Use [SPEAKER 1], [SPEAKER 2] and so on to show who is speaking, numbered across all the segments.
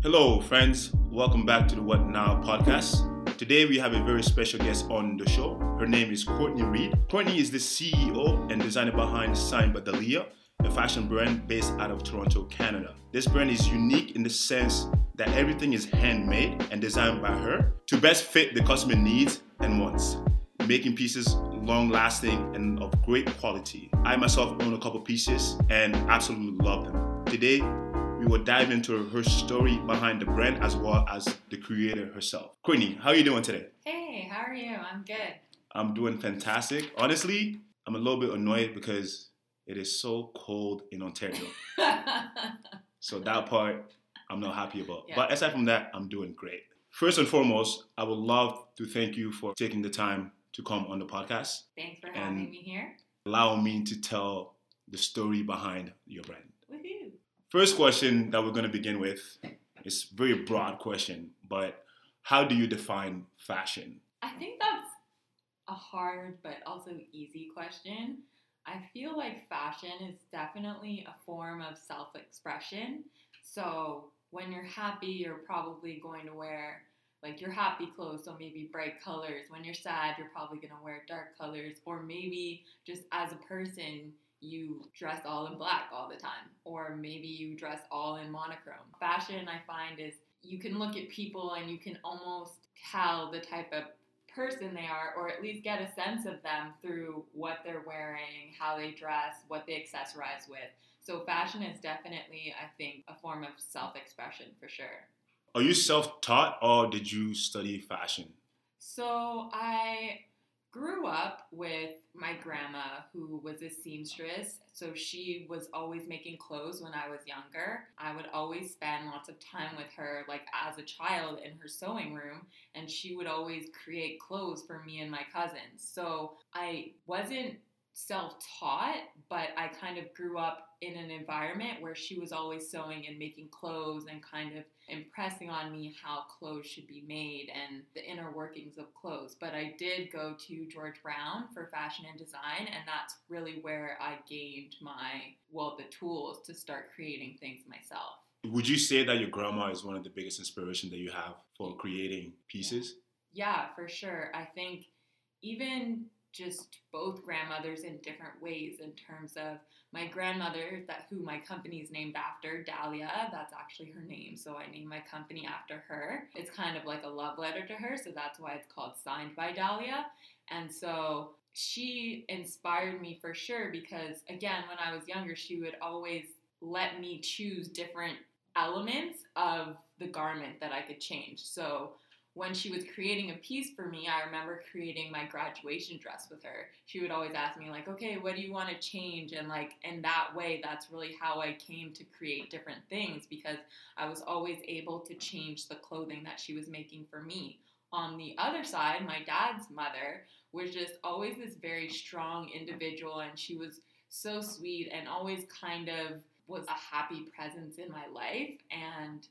[SPEAKER 1] Hello, friends. Welcome back to the What Now podcast. Today we have a very special guest on the show. Her name is Courtney Reid. Courtney is the CEO and designer behind Sign by Dahlia, a fashion brand based out of Toronto, Canada. This brand is unique in the sense that everything is handmade and designed by her to best fit the customer needs and wants, making pieces long lasting and of great quality. I myself own a couple pieces and absolutely love them. Today, we will dive into her story behind the brand as well as the creator herself. Courtney, how are you doing today?
[SPEAKER 2] Hey, how are you? I'm good.
[SPEAKER 1] I'm doing fantastic. Honestly, I'm a little bit annoyed because it is so cold in Ontario. so that part I'm not happy about.
[SPEAKER 2] Yeah.
[SPEAKER 1] But aside from that, I'm doing great. First and foremost, I would love to thank you for taking the time to come on the podcast,
[SPEAKER 2] Thanks for having me here.
[SPEAKER 1] Allow me to tell the story behind your brand. First question that we're going to begin with is a very broad question, but how do you define fashion?
[SPEAKER 2] I think that's a hard but also easy question. I feel like fashion is definitely a form of self expression. So when you're happy, you're probably going to wear like your happy clothes, so maybe bright colors. When you're sad, you're probably going to wear dark colors. Or maybe just as a person, you dress all in black all the time. Or maybe you dress all in monochrome. Fashion, I find, is you can look at people and you can almost tell the type of person they are, or at least get a sense of them through what they're wearing, how they dress, what they accessorize with. So, fashion is definitely, I think, a form of self expression for sure.
[SPEAKER 1] Are you self taught or did you study fashion?
[SPEAKER 2] So, I grew up with my grandma who was a seamstress. So, she was always making clothes when I was younger. I would always spend lots of time with her, like as a child, in her sewing room, and she would always create clothes for me and my cousins. So, I wasn't self taught, but I kind of grew up in an environment where she was always sewing and making clothes and kind of impressing on me how clothes should be made and the inner workings of clothes. But I did go to George Brown for fashion and design, and that's really where I gained my, well, the tools to start creating things myself.
[SPEAKER 1] Would you say that your grandma is one of the biggest inspiration that you have for creating pieces?
[SPEAKER 2] Yeah, for sure. I think even just both grandmothers in different ways in terms of my grandmother that who my company is named after Dahlia that's actually her name so I named my company after her. It's kind of like a love letter to her so that's why it's called signed by Dahlia. And so she inspired me for sure because again when I was younger she would always let me choose different elements of the garment that I could change. So when she was creating a piece for me, I remember creating my graduation dress with her. She would always ask me like, "Okay, what do you want to change?" And like in that way, that's really how I came to create different things because I was always able to change the clothing that she was making for me. On the other side, my dad's mother was just always this very strong individual and she was so sweet and always kind of was a happy presence in my life and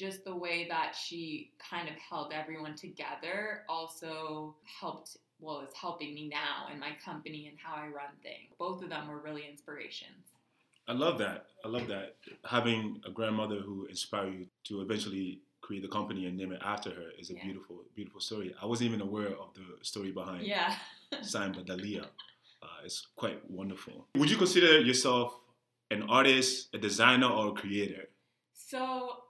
[SPEAKER 2] just the way that she kind of held everyone together also helped well is helping me now in my company and how I run things. Both of them were really inspirations.
[SPEAKER 1] I love that. I love that. Having a grandmother who inspired you to eventually create the company and name it after her is a
[SPEAKER 2] Yeah.
[SPEAKER 1] beautiful, beautiful story. I wasn't even aware of the story behind
[SPEAKER 2] Yeah.
[SPEAKER 1] Signed by Dahlia. Uh, it's quite wonderful. Would you consider yourself an artist, a designer, or a creator?
[SPEAKER 2] So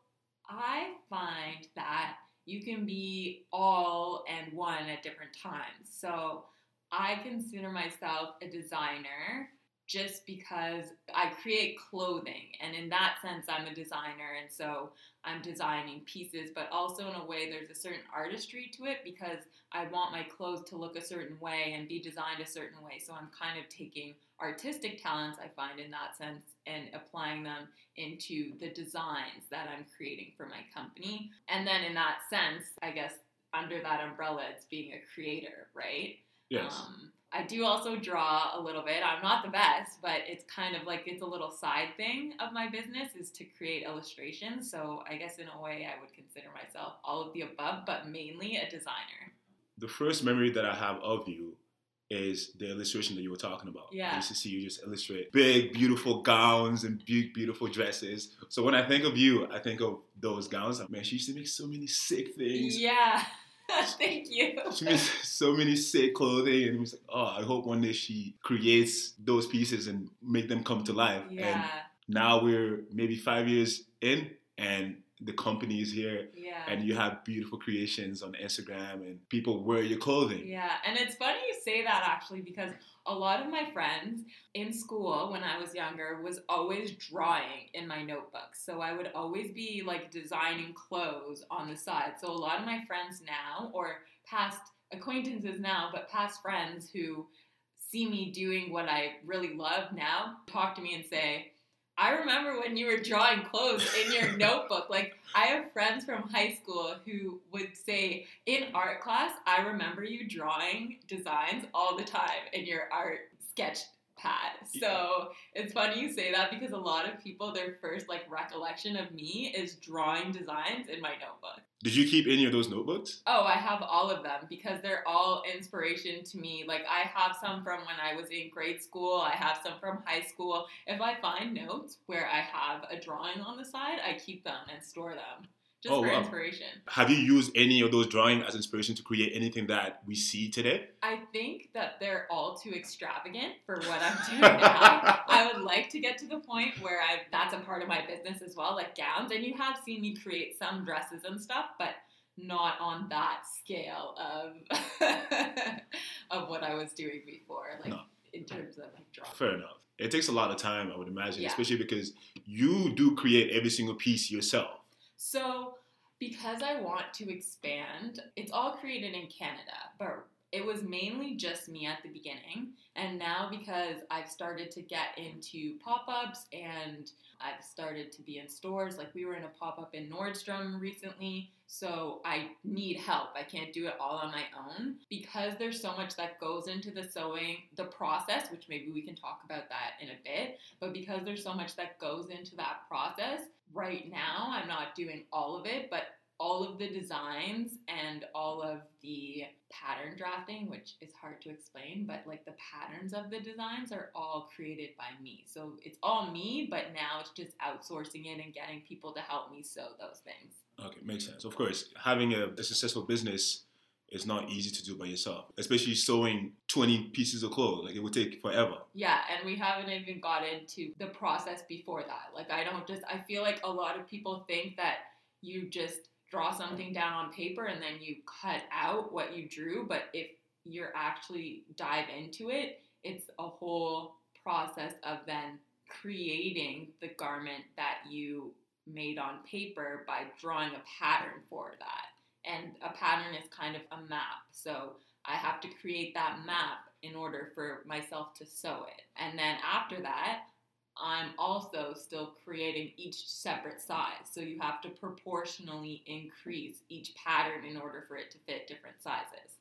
[SPEAKER 2] I find that you can be all and one at different times. So I consider myself a designer just because I create clothing. And in that sense, I'm a designer. And so I'm designing pieces, but also in a way, there's a certain artistry to it because I want my clothes to look a certain way and be designed a certain way. So I'm kind of taking artistic talents, I find, in that sense, and applying them into the designs that I'm creating for my company. And then in that sense, I guess under that umbrella, it's being a creator, right?
[SPEAKER 1] Yes.
[SPEAKER 2] Um, I do also draw a little bit. I'm not the best, but it's kind of like it's a little side thing of my business is to create illustrations. So I guess in a way I would consider myself all of the above, but mainly a designer.
[SPEAKER 1] the first memory that I have of you is the illustration that you were talking about.
[SPEAKER 2] Yeah.
[SPEAKER 1] I used to see you just illustrate big, beautiful gowns and big, beautiful dresses. So when I think of you, I think of those gowns. Man, she used to make so many sick things.
[SPEAKER 2] Yeah. Thank you.
[SPEAKER 1] She makes so many sick clothing, and it was like, oh, I hope one day she creates those pieces and make them come to life. And
[SPEAKER 2] Yeah.
[SPEAKER 1] now we're maybe five years in, and the company is here,
[SPEAKER 2] Yeah.
[SPEAKER 1] and you have beautiful creations on Instagram, and people wear your clothing.
[SPEAKER 2] Yeah, and it's funny you say that actually because a lot of my friends in school when I was younger was always drawing in my notebooks. So I would always be like designing clothes on the side. So a lot of my friends now or past acquaintances now, but past friends who see me doing what I really love now talk to me and say, I remember when you were drawing clothes in your notebook. Like, I have friends from high school who would say, in art class, I remember you drawing designs all the time in your art sketch pad. So it's funny you say that because a lot of people, their first like recollection of me is drawing designs in my notebook.
[SPEAKER 1] Did you keep any of those notebooks?
[SPEAKER 2] Oh, I have all of them because they're all inspiration to me. Like I have some from when I was in grade school, I have some from high school. If I find notes where I have a drawing on the side, I keep them and store them just
[SPEAKER 1] Oh,
[SPEAKER 2] for
[SPEAKER 1] wow.
[SPEAKER 2] inspiration.
[SPEAKER 1] Have you used any of those drawings as inspiration to create anything that we see today?
[SPEAKER 2] I think that they're all too extravagant for what I'm doing now. I would like to get to the point where I that's a part of my business as well, like gowns. And you have seen me create some dresses and stuff, but not on that scale of of what I was doing before, like
[SPEAKER 1] No.
[SPEAKER 2] in terms of like drawing.
[SPEAKER 1] Fair enough. It takes a lot of time, I would imagine,
[SPEAKER 2] Yeah.
[SPEAKER 1] especially because you do create every single piece yourself.
[SPEAKER 2] So, because I want to expand, it's all created in Canada, but it was mainly just me at the beginning. And now, because I've started to get into pop ups and I've started to be in stores, like we were in a pop up in Nordstrom recently. So, I need help. I can't do it all on my own because there's so much that goes into the sewing, the process, which maybe we can talk about that in a bit. But because there's so much that goes into that process, right now I'm not doing all of it, but all of the designs and all of the pattern drafting, which is hard to explain, but like the patterns of the designs are all created by me. So it's all me, but now it's just outsourcing it and getting people to help me sew those things.
[SPEAKER 1] Okay, makes sense. Of course, having a, a successful business is not easy to do by yourself, especially sewing 20 pieces of clothes. Like, it would take forever.
[SPEAKER 2] Yeah, and we haven't even got into the process before that. Like, I don't just, I feel like a lot of people think that you just draw something down on paper and then you cut out what you drew. But if you're actually dive into it, it's a whole process of then creating the garment that you made on paper by drawing a pattern for that. And a pattern is kind of a map. So I have to create that map in order for myself to sew it. And then after that, I'm also still creating each separate size. So you have to proportionally increase each pattern in order for it to fit different sizes.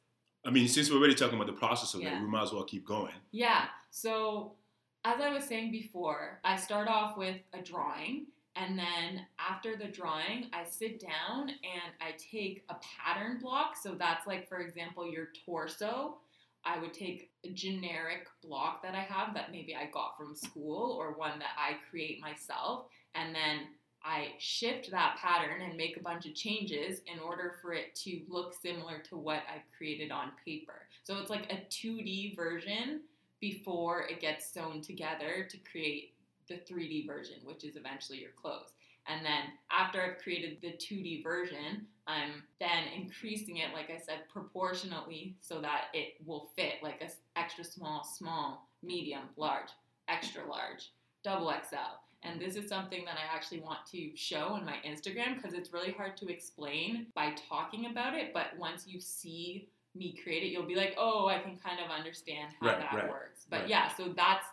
[SPEAKER 1] I mean, since we're already talking about the process of
[SPEAKER 2] Yeah.
[SPEAKER 1] it, we might as well keep going.
[SPEAKER 2] Yeah. So, as I was saying before, I start off with a drawing, and then after the drawing, I sit down and I take a pattern block. So, that's like, for example, your torso. I would take a generic block that I have that maybe I got from school or one that I create myself, and then I shift that pattern and make a bunch of changes in order for it to look similar to what I've created on paper. So it's like a 2D version before it gets sewn together to create the 3D version, which is eventually your clothes. And then after I've created the 2D version, I'm then increasing it, like I said, proportionately so that it will fit like a extra small, small, medium, large, extra large, double XL. And this is something that I actually want to show on my Instagram because it's really hard to explain by talking about it. But once you see me create it, you'll be like, oh, I can kind of understand how
[SPEAKER 1] Right,
[SPEAKER 2] that
[SPEAKER 1] right,
[SPEAKER 2] works. But
[SPEAKER 1] right.
[SPEAKER 2] yeah, so that's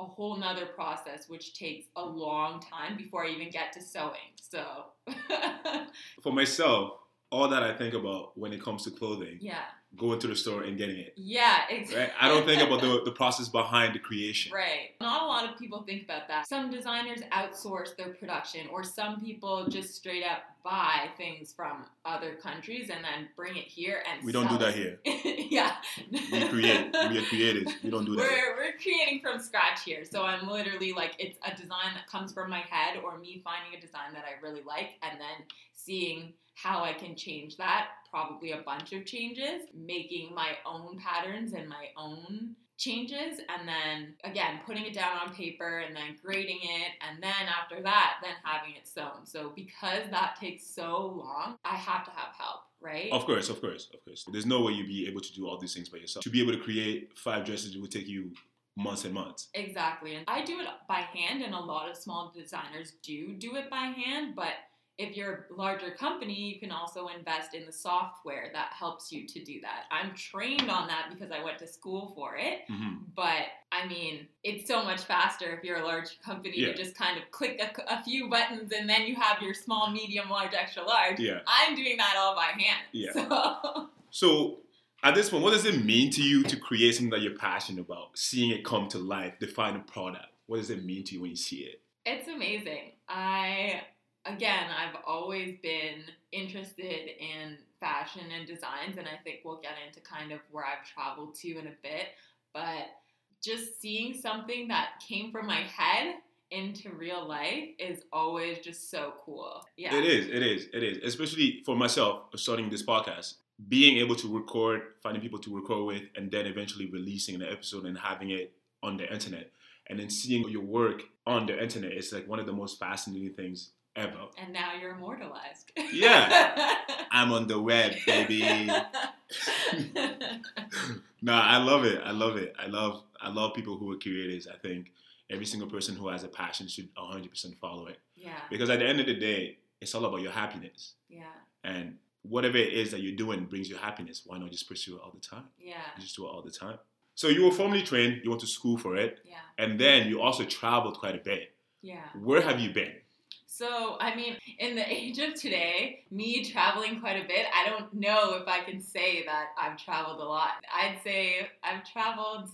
[SPEAKER 2] a whole nother process which takes a long time before I even get to sewing. So
[SPEAKER 1] For myself, all that I think about when it comes to clothing,
[SPEAKER 2] Yeah.
[SPEAKER 1] Going to the store and getting it.
[SPEAKER 2] Yeah, exactly.
[SPEAKER 1] Right? I don't think about the, the process behind the creation.
[SPEAKER 2] Right. Not a lot of people think about that. Some designers outsource their production, or some people just straight up buy things from other countries and then bring it here and
[SPEAKER 1] We don't do that here.
[SPEAKER 2] yeah.
[SPEAKER 1] We create. We are creators. We don't do that.
[SPEAKER 2] We're, we're creating from scratch here. So I'm literally like, it's a design that comes from my head or me finding a design that I really like and then seeing how I can change that. Probably a bunch of changes, making my own patterns and my own changes and then again putting it down on paper and then grading it and then after that then having it sewn so because that takes so long i have to have help right
[SPEAKER 1] Of course, of course, of course. There's no way you'd be able to do all these things by yourself. To be able to create five dresses, it would take you months and months.
[SPEAKER 2] Exactly. And I do it by hand, and a lot of small designers do do it by hand. But if you're a larger company, you can also invest in the software that helps you to do that. I'm trained on that because I went to school for it.
[SPEAKER 1] hmm
[SPEAKER 2] But I mean, it's so much faster if you're a large company
[SPEAKER 1] Yeah.
[SPEAKER 2] to just kind of click a, a few buttons and then you have your small, medium, large, extra large.
[SPEAKER 1] Yeah.
[SPEAKER 2] I'm doing that all by hand.
[SPEAKER 1] Yeah.
[SPEAKER 2] So.
[SPEAKER 1] So, at this point, what does it mean to you to create something that you're passionate about? Seeing it come to life, define a product. What does it mean to you when you see it?
[SPEAKER 2] It's amazing. I, again, I've always been interested in fashion and designs, and I think we'll get into kind of where I've traveled to in a bit. But just seeing something that came from my head into real life is always just so cool. Yeah.
[SPEAKER 1] It is, it is, it is. Especially for myself, uh, starting this podcast, being able to record, finding people to record with, and then eventually releasing an episode and having it on the internet, and then seeing your work on the internet is like one of the most fascinating things ever.
[SPEAKER 2] And now you're immortalized.
[SPEAKER 1] Yeah. I'm on the web, baby. nah, I love it. I love it. I love I love people who are creators. I think every single person who has a passion should 100% follow it
[SPEAKER 2] yeah.
[SPEAKER 1] because at the end of the day, it's all about your happiness.
[SPEAKER 2] Yeah.
[SPEAKER 1] And whatever it is that you're doing brings you happiness. Why not just pursue it all the time?
[SPEAKER 2] Yeah.
[SPEAKER 1] You just do it all the time. So you were formally trained. You went to school for it,
[SPEAKER 2] Yeah.
[SPEAKER 1] and then you also traveled quite a bit.
[SPEAKER 2] Yeah.
[SPEAKER 1] Where have you been?
[SPEAKER 2] So, I mean, in the age of today, me traveling quite a bit, I don't know if I can say that I've traveled a lot. I'd say I've traveled.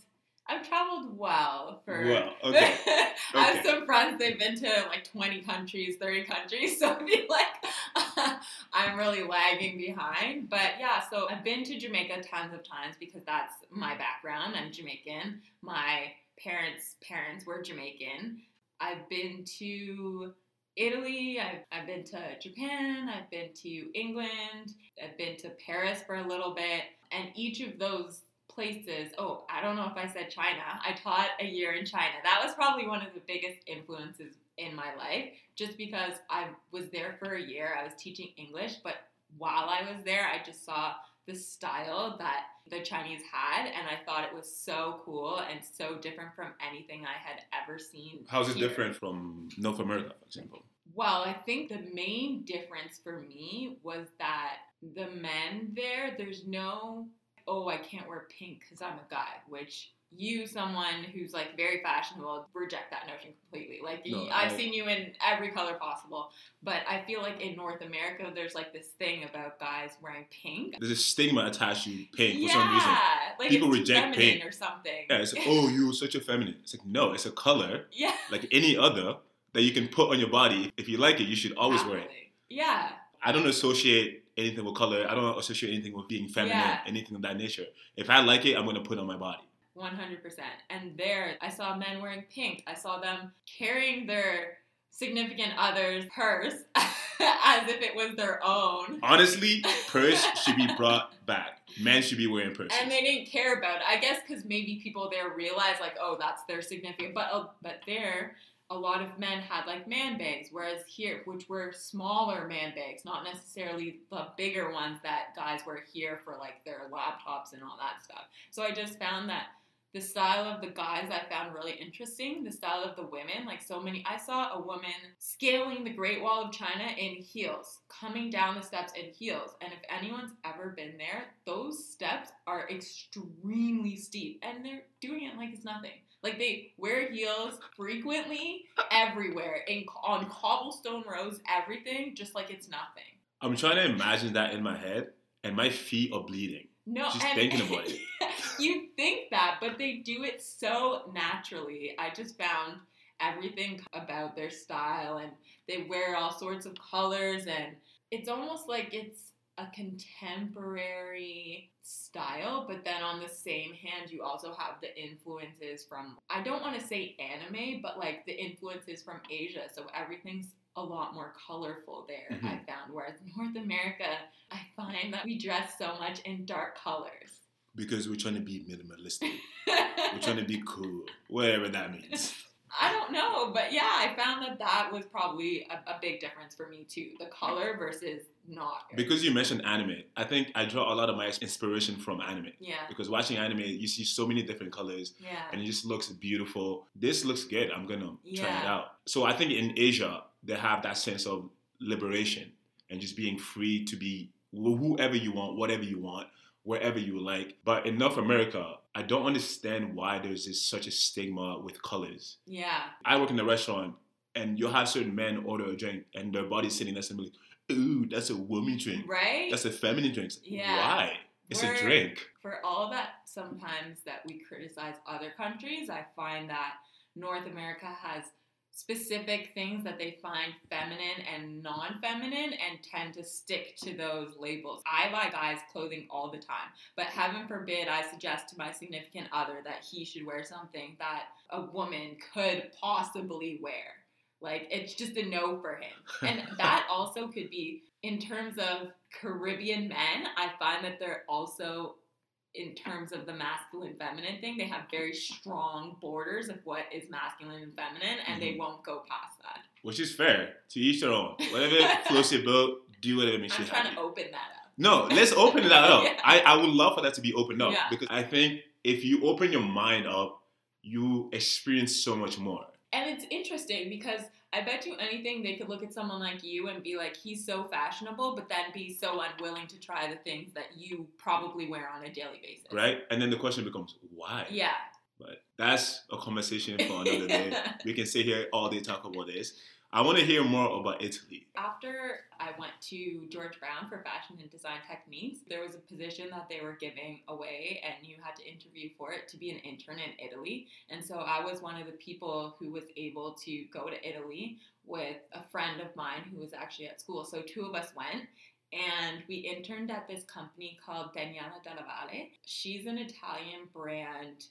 [SPEAKER 2] I've traveled well for.
[SPEAKER 1] Well, okay.
[SPEAKER 2] I have some friends. They've been to like twenty countries, thirty countries. So I feel like I'm really lagging behind. But yeah, so I've been to Jamaica tons of times because that's my background. I'm Jamaican. My parents' parents were Jamaican. I've been to Italy, I've, I've been to Japan, I've been to England, I've been to Paris for a little bit, and each of those places, oh, I don't know if I said China, I taught a year in China. That was probably one of the biggest influences in my life, just because I was there for a year, I was teaching English, but while I was there, I just saw the style that the Chinese had, and I thought it was so cool and so different from anything I had ever seen.
[SPEAKER 1] How's it
[SPEAKER 2] here.
[SPEAKER 1] different from North America, for example?
[SPEAKER 2] Well, I think the main difference for me was that the men there, there's no, oh, I can't wear pink because I'm a guy, which you, someone who's like very fashionable, reject that notion completely. Like,
[SPEAKER 1] No,
[SPEAKER 2] I've
[SPEAKER 1] I-
[SPEAKER 2] seen you in every color possible, but I feel like in North America, there's like this thing about guys wearing pink.
[SPEAKER 1] There's a stigma attached to pink
[SPEAKER 2] yeah,
[SPEAKER 1] for some reason.
[SPEAKER 2] like
[SPEAKER 1] People reject
[SPEAKER 2] feminine
[SPEAKER 1] pink.
[SPEAKER 2] or something.
[SPEAKER 1] Yeah, it's like, oh, you're such a feminine. It's like, no, it's a color
[SPEAKER 2] yeah,
[SPEAKER 1] like any other that you can put on your body. If you like it, you should always wear it.
[SPEAKER 2] Yeah,
[SPEAKER 1] I don't associate anything with color. I don't associate anything with being feminine,
[SPEAKER 2] Yeah.
[SPEAKER 1] anything of that nature. If I like it, I'm gonna put it on my body.
[SPEAKER 2] 100%. And there, I saw men wearing pink. I saw them carrying their significant other's purse as if it was their own.
[SPEAKER 1] Honestly, purse should be brought back. Men should be wearing purses.
[SPEAKER 2] And they didn't care about it. I guess because maybe people there realize, like, oh, that's their significant. But uh, but there, a lot of men had like man bags, whereas here, which were smaller man bags, not necessarily the bigger ones that guys wear here for like their laptops and all that stuff. So I just found that the style of the guys I found really interesting. The style of the women, like so many, I saw a woman scaling the Great Wall of China in heels, coming down the steps in heels. And if anyone's ever been there, those steps are extremely steep, and they're doing it like it's nothing. Like they wear heels frequently everywhere, in on cobblestone roads, everything, just like it's nothing.
[SPEAKER 1] I'm trying to imagine that in my head, and my feet are bleeding.
[SPEAKER 2] No,
[SPEAKER 1] Just
[SPEAKER 2] and-
[SPEAKER 1] thinking about it.
[SPEAKER 2] you think that, but they do it so naturally. I just found everything about their style, and they wear all sorts of colors, and it's almost like it's a contemporary style, but then on the same hand, you also have the influences from, I don't want to say anime, but like the influences from Asia. So everything's a lot more colorful there, I
[SPEAKER 1] Mhm.
[SPEAKER 2] found. Whereas North America, I find that we dress so much in dark colors.
[SPEAKER 1] Because we're trying to be minimalistic. We're trying to be cool, whatever that means.
[SPEAKER 2] I don't know, but yeah, I found that that was probably a, a big difference for me too. The color versus not.
[SPEAKER 1] Because you mentioned anime, I think I draw a lot of my inspiration from anime.
[SPEAKER 2] yeah,
[SPEAKER 1] Because watching anime, you see so many different colors,
[SPEAKER 2] yeah,
[SPEAKER 1] and it just looks beautiful. This looks good. I'm gonna try it out. So I think in Asia they have that sense of liberation and just being free to be whoever you want, whatever you want, wherever you like. But in North America, I don't understand why there's this such a stigma with colors.
[SPEAKER 2] yeah,
[SPEAKER 1] I work in a restaurant, and you'll have certain men order a drink, and their body's sitting there and be like, "Ooh, that's a woman drink.
[SPEAKER 2] right.
[SPEAKER 1] That's a feminine drink.
[SPEAKER 2] Yeah.
[SPEAKER 1] Why? It's
[SPEAKER 2] We're-
[SPEAKER 1] a drink."
[SPEAKER 2] for all that sometimes that we criticize other countries, I find that North America has specific things that they find feminine and non-feminine and tend to stick to those labels. I buy guys clothing all the time, but heaven forbid I suggest to my significant other that he should wear something that a woman could possibly wear. Like it's just a no for him. And that also could be in terms of Caribbean men, I find that they're also in terms of the masculine feminine thing, they have very strong borders of what is masculine and feminine, and they
[SPEAKER 1] Mhm.
[SPEAKER 2] won't go past that.
[SPEAKER 1] Which is fair. To each their own. Whatever floats your boat, do whatever makes
[SPEAKER 2] I'm
[SPEAKER 1] you
[SPEAKER 2] trying to open that up.
[SPEAKER 1] No, let's open that up.
[SPEAKER 2] Yeah.
[SPEAKER 1] I, I would love for that to be opened up
[SPEAKER 2] Yeah.
[SPEAKER 1] because I think if you open your mind up, you experience so much more.
[SPEAKER 2] And it's interesting because I bet you anything they could look at someone like you and be like, he's so fashionable, but then be so unwilling to try the things that you probably wear on a daily basis.
[SPEAKER 1] Right? And then the question becomes, why?
[SPEAKER 2] Yeah.
[SPEAKER 1] But that's a conversation for another day. We can sit here all day talk about this. I want to hear more about Italy.
[SPEAKER 2] After I went to George Brown for fashion and design techniques, there was a position that they were giving away, and you had to interview for it to be an intern in Italy. And so I was one of the people who was able to go to Italy with a friend of mine who was actually at school. So two of us went. And we interned at this company called Daniela Della Valle. She's an Italian brand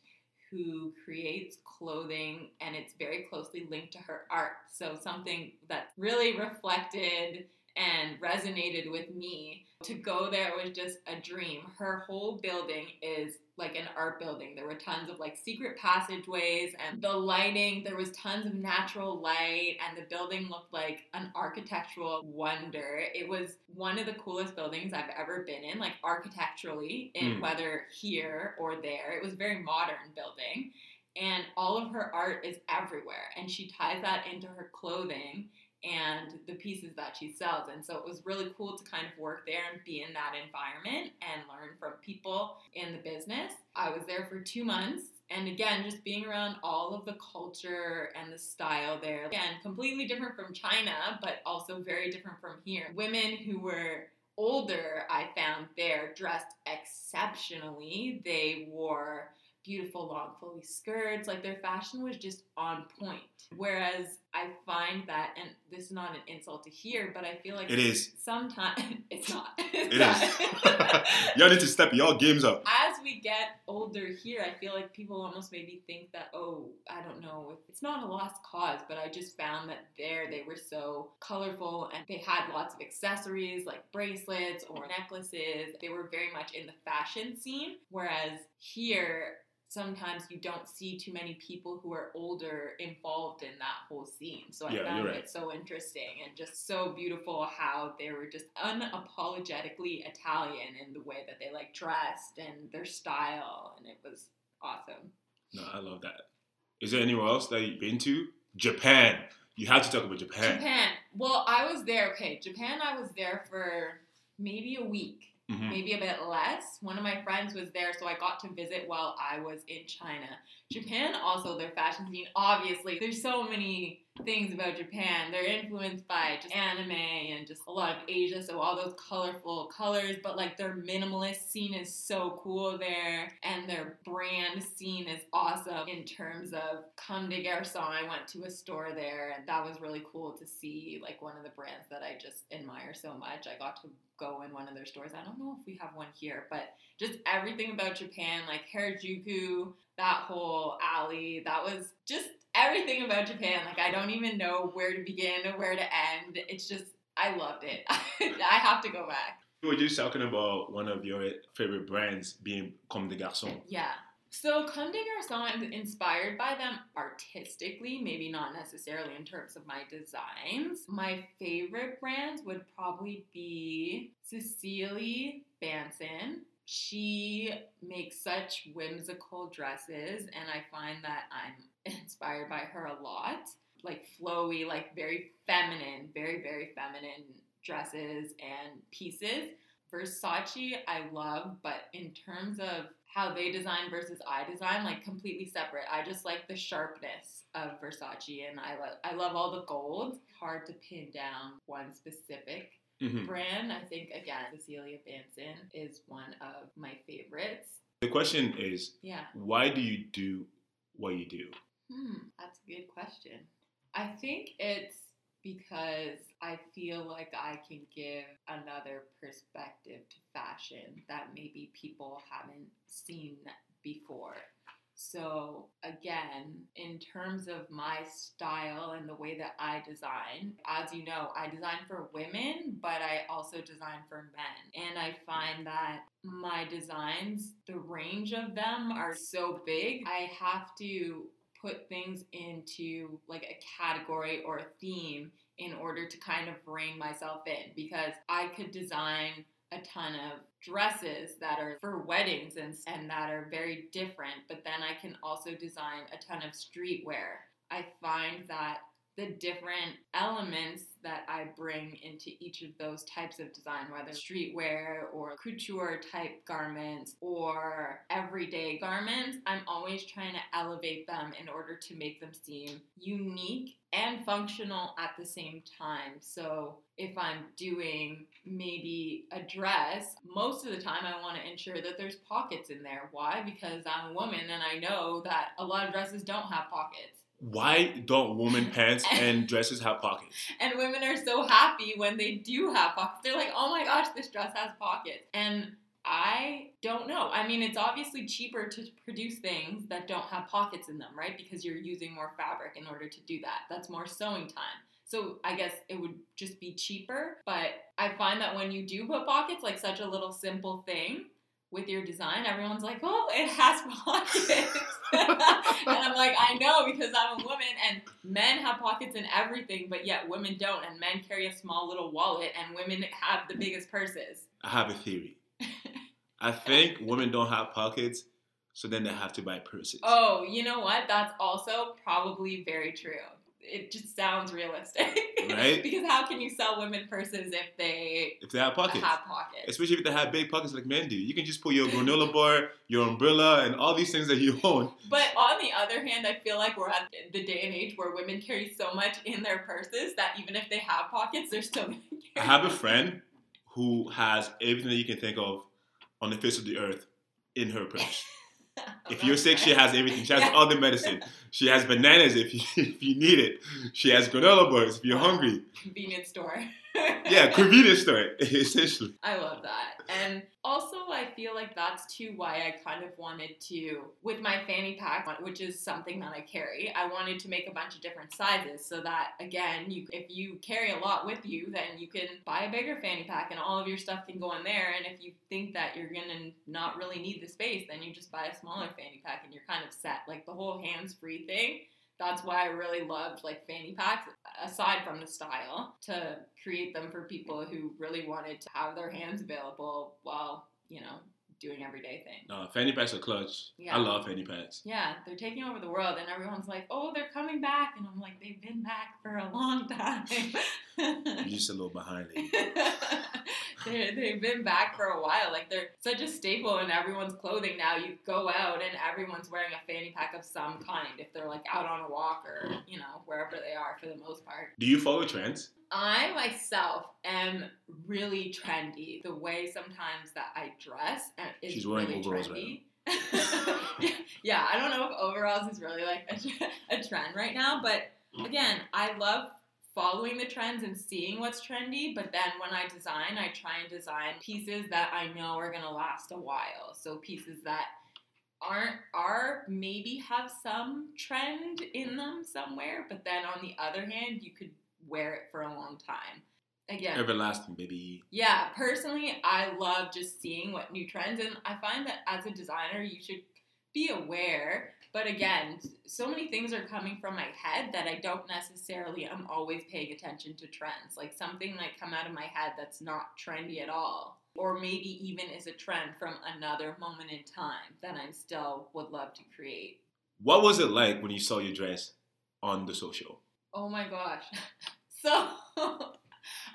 [SPEAKER 2] who creates clothing and it's very closely linked to her art. So, something that really reflected and resonated with me. To go there was just a dream. Her whole building is like an art building. There were tons of like secret passageways and the lighting, there was tons of natural light and the building looked like an architectural wonder. It was one of the coolest buildings I've ever been in, like architecturally, in
[SPEAKER 1] Mm.
[SPEAKER 2] whether here or there. It was a very modern building and all of her art is everywhere and she ties that into her clothing and the pieces that she sells. And so it was really cool to kind of work there and be in that environment and learn from people in the business. I was there for two months and again just being around all of the culture and the style there. Again completely different from china but also very different from here. Women who were older i found there dressed exceptionally. They wore beautiful long flowy skirts. Like their fashion was just on point. Whereas I find that, and this is not an insult to hear, but I feel like
[SPEAKER 1] It is.
[SPEAKER 2] Sometimes it's not.
[SPEAKER 1] It
[SPEAKER 2] It's
[SPEAKER 1] is. Y'all need to step y'all games up.
[SPEAKER 2] As we get older here, I feel like people almost maybe think that, oh, I don't know, it's not a lost cause, but I just found that there they were so colorful and they had lots of accessories like bracelets or necklaces. They were very much in the fashion scene, whereas here, sometimes you don't see too many people who are older involved in that whole scene. So I
[SPEAKER 1] Yeah,
[SPEAKER 2] found
[SPEAKER 1] right.
[SPEAKER 2] it so interesting and just so beautiful how they were just unapologetically Italian in the way that they like dressed and their style, and it was awesome.
[SPEAKER 1] No, I love that. Is there anywhere else that you've been to? Japan. You have to talk about Japan.
[SPEAKER 2] Japan. Well, I was there. Okay, Japan. I was there for maybe a week.
[SPEAKER 1] Mhm.
[SPEAKER 2] maybe a bit less. One of my friends was there, so I got to visit while I was in China. Japan, also, their fashion scene, obviously, there's so many things about Japan. They're influenced by just anime and just a lot of Asia, so all those colorful colors, but like their minimalist scene is so cool there, and their brand scene is awesome in terms of Comme des Garçons. I went to a store there, and that was really cool to see like one of the brands that I just admire so much. I got to go in one of their stores. I don't know if we have one here, but just everything about Japan, like Harajuku, that whole alley, that was just everything about Japan. Like I don't even know where to begin or where to end. It's just I loved it. I have to go back.
[SPEAKER 1] You were just talking about one of your favorite brands being Comme des Garçons.
[SPEAKER 2] Yeah. So Garçons, I'm inspired by them artistically, maybe not necessarily in terms of my designs. My favorite brands would probably be Cecilie Bahnsen. She makes such whimsical dresses, and I find that I'm inspired by her a lot. Like flowy, like very feminine, very, very feminine dresses and pieces. Versace, I love, but in terms of how they design versus I design, like completely separate. I just like the sharpness of Versace, and I love I love all the gold. Hard to pin down one specific
[SPEAKER 1] Mhm.
[SPEAKER 2] brand. I think again, Cecilia Bahnsen is one of my favorites.
[SPEAKER 1] The question is,
[SPEAKER 2] Yeah.
[SPEAKER 1] why do you do what you do?
[SPEAKER 2] Hmm, that's a good question. I think it's because I feel like I can give another perspective to fashion that maybe people haven't seen before. So, again, in terms of my style and the way that I design, as you know, I design for women, but I also design for men. And I find that my designs, the range of them are so big, I have to put things into like a category or a theme in order to kind of rein myself in because I could design a ton of dresses that are for weddings and, and that are very different, but then I can also design a ton of streetwear. I find that the different elements that I bring into each of those types of design, whether streetwear or couture type garments or everyday garments, I'm always trying to elevate them in order to make them seem unique and functional at the same time. So if I'm doing maybe a dress, most of the time I want to ensure that there's pockets in there. Why? Because I'm a woman and I know that a lot of dresses don't have pockets.
[SPEAKER 1] Why don't women pants and dresses have pockets?
[SPEAKER 2] And women are so happy when they do have pockets. They're like, oh my gosh, this dress has pockets. And I don't know. I mean, it's obviously cheaper to produce things that don't have pockets in them, right? Because you're using more fabric in order to do that. That's more sewing time. So I guess it would just be cheaper. But I find that when you do put pockets, like such a little simple thing, with your design, everyone's like, oh, it has pockets. and I'm like, I know because I'm a woman and men have pockets in everything, but yet women don't. And men carry a small little wallet and women have the biggest purses.
[SPEAKER 1] I have a theory. I think women don't have pockets, so then they have to buy purses.
[SPEAKER 2] Oh, you know what? That's also probably very true. It just sounds realistic.
[SPEAKER 1] Right?
[SPEAKER 2] because how can you sell women purses if they
[SPEAKER 1] If they have pockets.
[SPEAKER 2] have pockets?
[SPEAKER 1] Especially if they have big pockets like men do. You can just put your granola bar, your umbrella, and all these things that you own.
[SPEAKER 2] But on the other hand, I feel like we're at the day and age where women carry so much in their purses that even if they have pockets, they're still going to
[SPEAKER 1] I have a friend who has everything that you can think of on the face of the earth in her purse. If you're sick, she has everything. She has
[SPEAKER 2] Yeah.
[SPEAKER 1] all the medicine. She has bananas if you, if you need it. She has granola bars if you're hungry.
[SPEAKER 2] convenience store.
[SPEAKER 1] Yeah, convenience store, essentially.
[SPEAKER 2] I love that. And also, I feel like that's too why I kind of wanted to, with my fanny pack, which is something that I carry, I wanted to make a bunch of different sizes so that, again, you if you carry a lot with you, then you can buy a bigger fanny pack and all of your stuff can go in there. And if you think that you're going to not really need the space, then you just buy a smaller fanny pack and you're kind of set. Like the whole hands free thing that's why I really loved like fanny packs, aside from the style, to create them for people who really wanted to have their hands available while, you know, doing everyday things.
[SPEAKER 1] No, fanny packs are clutch.
[SPEAKER 2] Yeah.
[SPEAKER 1] I love fanny packs.
[SPEAKER 2] Yeah, they're taking over the world, and everyone's like, oh, they're coming back. And I'm like, they've been back for a long time.
[SPEAKER 1] You're just a little behind,
[SPEAKER 2] they're, they've been back for a while. Like they're such a staple in everyone's clothing now. You go out and everyone's wearing a fanny pack of some kind if they're like out on a walk or you know wherever they are for the most part.
[SPEAKER 1] Do you follow trends?
[SPEAKER 2] I myself am really trendy. The way sometimes that I dress uh, is
[SPEAKER 1] She's wearing
[SPEAKER 2] really
[SPEAKER 1] overalls
[SPEAKER 2] trendy. yeah, I don't know if overalls is really like a, a trend right now, but again, I love following the trends and seeing what's trendy, but then when I design, I try and design pieces that I know are going to last a while. So pieces that aren't are maybe have some trend in them somewhere, but then on the other hand, you could wear it for a long time. Again,
[SPEAKER 1] Everlasting, baby.
[SPEAKER 2] yeah, personally, I love just seeing what new trends, and I find that as a designer, you should be aware. But again, so many things are coming from my head that I don't necessarily I'm always paying attention to trends. Like something might come out of my head that's not trendy at all, or maybe even is a trend from another moment in time that I'm still would love to create.
[SPEAKER 1] What was it like when you saw your dress on the social?
[SPEAKER 2] Oh my gosh. So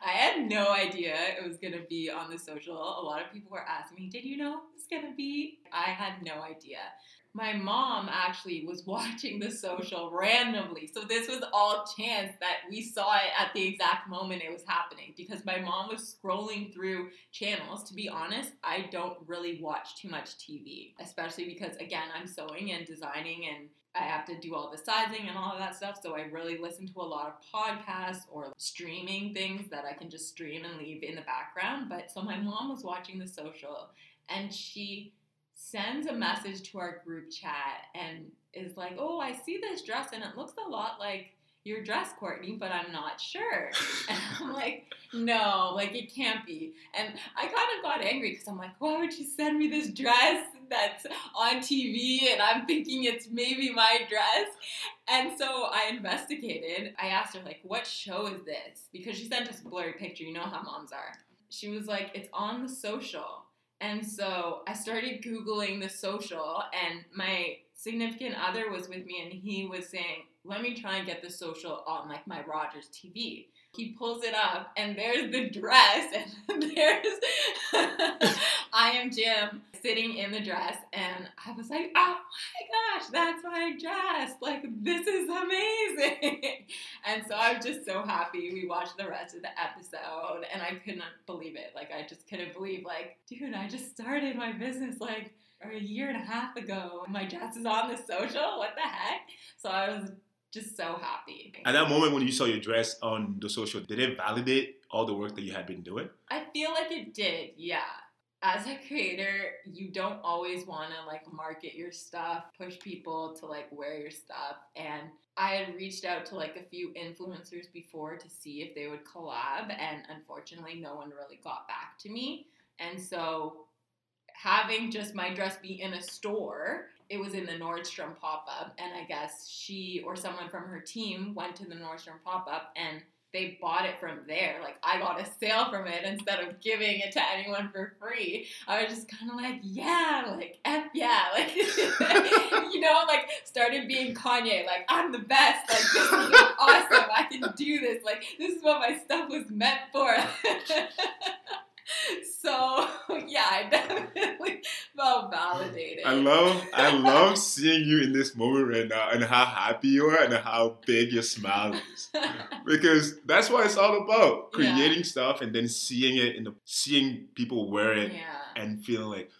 [SPEAKER 2] I had no idea it was gonna be on the social. A lot of people were asking me, Did you know it was gonna be? I had no idea. My mom actually was watching the social randomly. So this was all chance that we saw it at the exact moment it was happening because my mom was scrolling through channels. To be honest, I don't really watch too much TV, especially because again, I'm sewing and designing and I have to do all the sizing and all of that stuff. So I really listen to a lot of podcasts or streaming things that I can just stream and leave in the background. But so my mom was watching the social and she sends a message to our group chat and is like, Oh, I see this dress and it looks a lot like your dress, Courtney, but I'm not sure. And I'm like, no, like it can't be. And I kind of got angry because I'm like, why would you send me this dress that's on TV and I'm thinking it's maybe my dress? And so I investigated. I asked her, like, what show is this? Because she sent us a blurry picture. You know how moms are. She was like, it's on the social. And so I started Googling the social, and my significant other was with me, and he was saying, let me try and get the social on like my Rogers TV. He pulls it up, and there's the dress, and there's I am Jim sitting in the dress, and I was like, oh my gosh, that's my dress! Like this is amazing! and so I'm just so happy. We watched the rest of the episode, and I couldn't believe it. Like I just couldn't believe, like, dude, I just started my business like a year and a half ago. My dress is on the social. What the heck? So I was just so happy.
[SPEAKER 1] At that moment when you saw your dress on the social, did it validate all the work that you had been doing?
[SPEAKER 2] I feel like it did, yeah. As a creator, you don't always want to like market your stuff, push people to like wear your stuff. And I had reached out to like a few influencers before to see if they would collab, and unfortunately, no one really got back to me. And so, having just my dress be in a store it was in the Nordstrom pop up, and I guess she or someone from her team went to the Nordstrom pop up and they bought it from there. Like I got a sale from it instead of giving it to anyone for free. I was just kind of like, yeah, like f yeah, like you know, like started being Kanye. Like I'm the best. Like this is awesome. I can do this. Like this is what my stuff was meant for. so yeah, I definitely felt validated.
[SPEAKER 1] I love I love seeing you in this moment right now and how happy you are and how big your smile is. Because that's what it's all about.
[SPEAKER 2] Yeah.
[SPEAKER 1] Creating stuff and then seeing it in the seeing people wear it
[SPEAKER 2] yeah,
[SPEAKER 1] and feeling like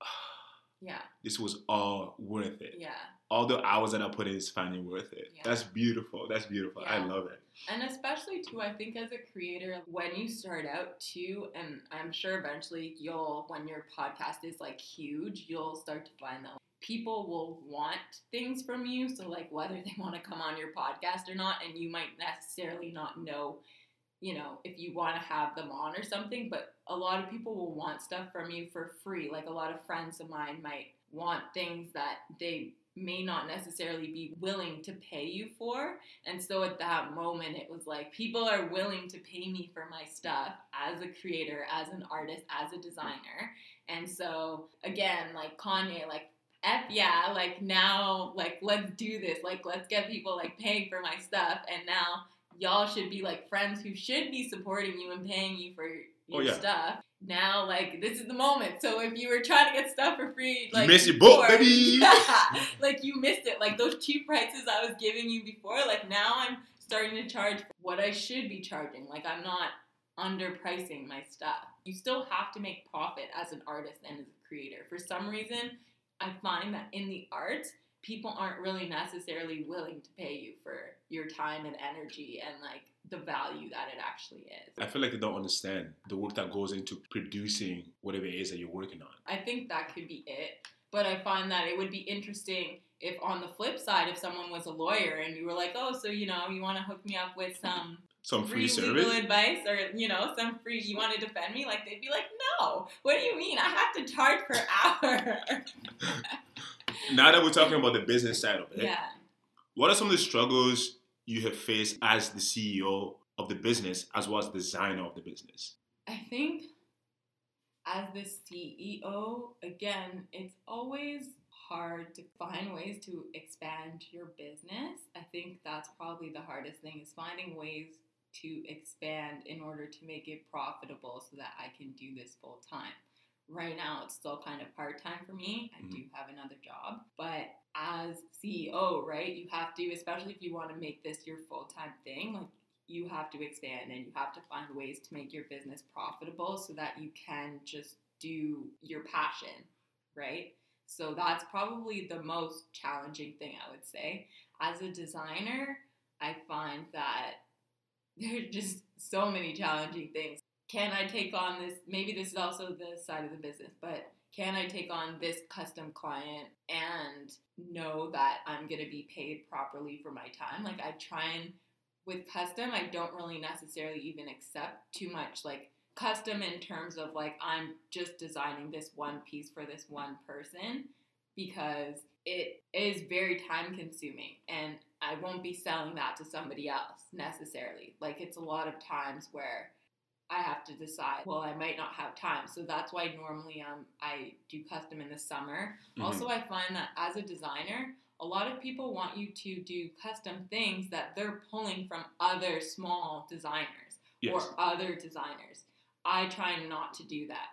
[SPEAKER 2] yeah,
[SPEAKER 1] this was all worth it.
[SPEAKER 2] yeah.
[SPEAKER 1] All the hours that I put in is finally worth it.
[SPEAKER 2] Yeah.
[SPEAKER 1] That's beautiful. That's beautiful. I love it.
[SPEAKER 2] And especially too, I think as a creator, when you start out too, and I'm sure eventually you'll, when your podcast is like huge, you'll start to find that people will want things from you. So like whether they want to come on your podcast or not, and you might necessarily not know, you know, if you want to have them on or something. But a lot of people will want stuff from you for free. Like a lot of friends of mine might want things that they may not necessarily be willing to pay you for. And so at that moment, it was like people are willing to pay me for my stuff as a creator, as an artist, as a designer. And so again, like Kanye, like F yeah, like now, like let's do this. Like let's get people like paying for my stuff. And now y'all should be like friends who should be supporting you and paying you for
[SPEAKER 1] Oh,
[SPEAKER 2] your
[SPEAKER 1] yeah.
[SPEAKER 2] stuff. Now, like this is the moment. So if you were trying to get stuff for free, like
[SPEAKER 1] missed your
[SPEAKER 2] before-
[SPEAKER 1] baby.
[SPEAKER 2] Yeah, like you missed it. Like those cheap prices I was giving you before. Like now I'm starting to charge what I should be charging. Like I'm not underpricing my stuff. You still have to make profit as an artist and as a creator. For some reason, I find that in the arts, people aren't really necessarily willing to pay you for your time and energy and like the value that it actually is.
[SPEAKER 1] I feel like they don't understand the work that goes into producing whatever it is that you're working on.
[SPEAKER 2] I think that could be it. But I find that it would be interesting if, on the flip side, if someone was a lawyer and you were like, oh, so you know, you want to hook me up with some
[SPEAKER 1] Some free,
[SPEAKER 2] free
[SPEAKER 1] service.
[SPEAKER 2] legal advice or you know some free you want to defend me like they'd be like no what do you mean i have to charge per hour
[SPEAKER 1] Now that we're talking about the business side of it,
[SPEAKER 2] yeah
[SPEAKER 1] what are some of the struggles you have faced as the CEO of the business as well as designer of the business?
[SPEAKER 2] i think as the ceo again it's always hard to find ways to expand your business. I think that's probably the hardest thing is finding ways to expand in order to make it profitable so that i can do this full time right now it's still kind of part-time for me. I mm-hmm. do have another job but as ceo right? You have to especially if you want to make this your full-time thing like you have to expand and you have to find ways to make your business profitable so that you can just do your passion right? So that's probably the most challenging thing i would say. As a designer i find that there's just so many challenging things. Can I take on this? Maybe this is also the side of the business, but can I take on this custom client and know that I'm going to be paid properly for my time? Like, I try and with custom, I don't really necessarily even accept too much like custom in terms of like I'm just designing this one piece for this one person because it is very time consuming and I won't be selling that to somebody else necessarily. Like, it's a lot of times where I have to decide. Well, I might not have time, so that's why normally um I do custom in the summer.
[SPEAKER 1] Mhm.
[SPEAKER 2] Also, I find that as a designer, a lot of people want you to do custom things that they're pulling from other small designers
[SPEAKER 1] Yes.
[SPEAKER 2] or other designers. I try not to do that.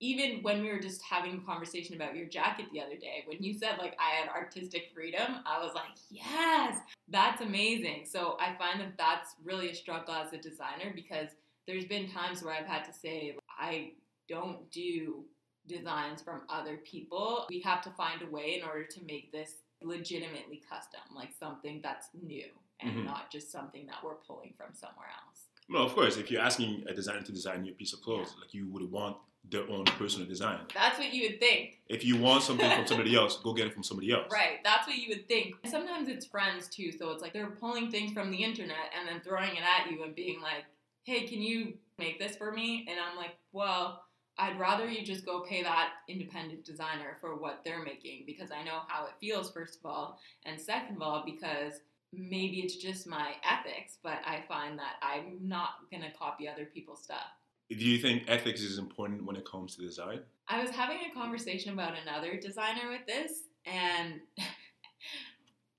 [SPEAKER 2] Even when we were just having a conversation about your jacket the other day, when you said like I had artistic freedom, I was like, yes, that's amazing. So I find that that's really a struggle as a designer because there's been times where I've had to say, I don't do designs from other people. We have to find a way in order to make this legitimately custom, like something that's new and
[SPEAKER 1] Mhm.
[SPEAKER 2] not just something that we're pulling from somewhere else.
[SPEAKER 1] No, of course. If you're asking a designer to design your piece of clothes, like you would want their own personal design.
[SPEAKER 2] That's what you would think.
[SPEAKER 1] If you want something from somebody else, go get it from somebody else.
[SPEAKER 2] Right, that's what you would think. And sometimes it's friends too, so it's like they're pulling things from the internet and then throwing it at you and being like, hey, can you make this for me? And I'm like, well, I'd rather you just go pay that independent designer for what they're making because I know how it feels, first of all. And second of all, because maybe it's just my ethics, but I find that I'm not going to copy other people's stuff.
[SPEAKER 1] Do you think ethics is important when it comes to design?
[SPEAKER 2] I was having a conversation about another designer with this, and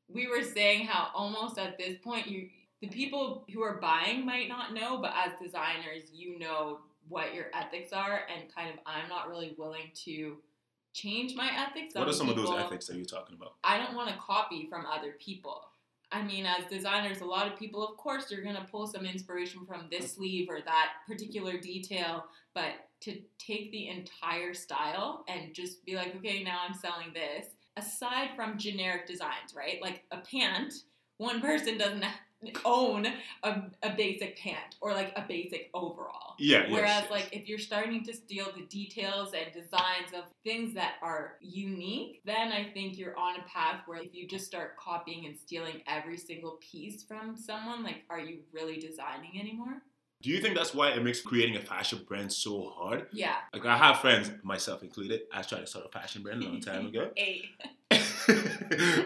[SPEAKER 2] we were saying how almost at this point, you the people who are buying might not know, but as designers, you know what your ethics are, and kind of I'm not really willing to change my ethics.
[SPEAKER 1] What are some of those ethics that you're talking about?
[SPEAKER 2] I don't want to copy from other people. I mean, as designers, a lot of people, of course, you're going to pull some inspiration from this sleeve or that particular detail, but to take the entire style and just be like, okay, now I'm selling this, aside from generic designs, right? Like a pant, one person doesn't own a, a basic pant or like a basic overall.
[SPEAKER 1] Yeah, yes,
[SPEAKER 2] Whereas,
[SPEAKER 1] yes.
[SPEAKER 2] like, if you're starting to steal the details and designs of things that are unique, then I think you're on a path where if you just start copying and stealing every single piece from someone, like, are you really designing anymore?
[SPEAKER 1] Do you think that's why it makes creating a fashion brand so hard?
[SPEAKER 2] Yeah.
[SPEAKER 1] Like I have friends, myself included. I tried to start a fashion brand a long time ago.
[SPEAKER 2] Eight.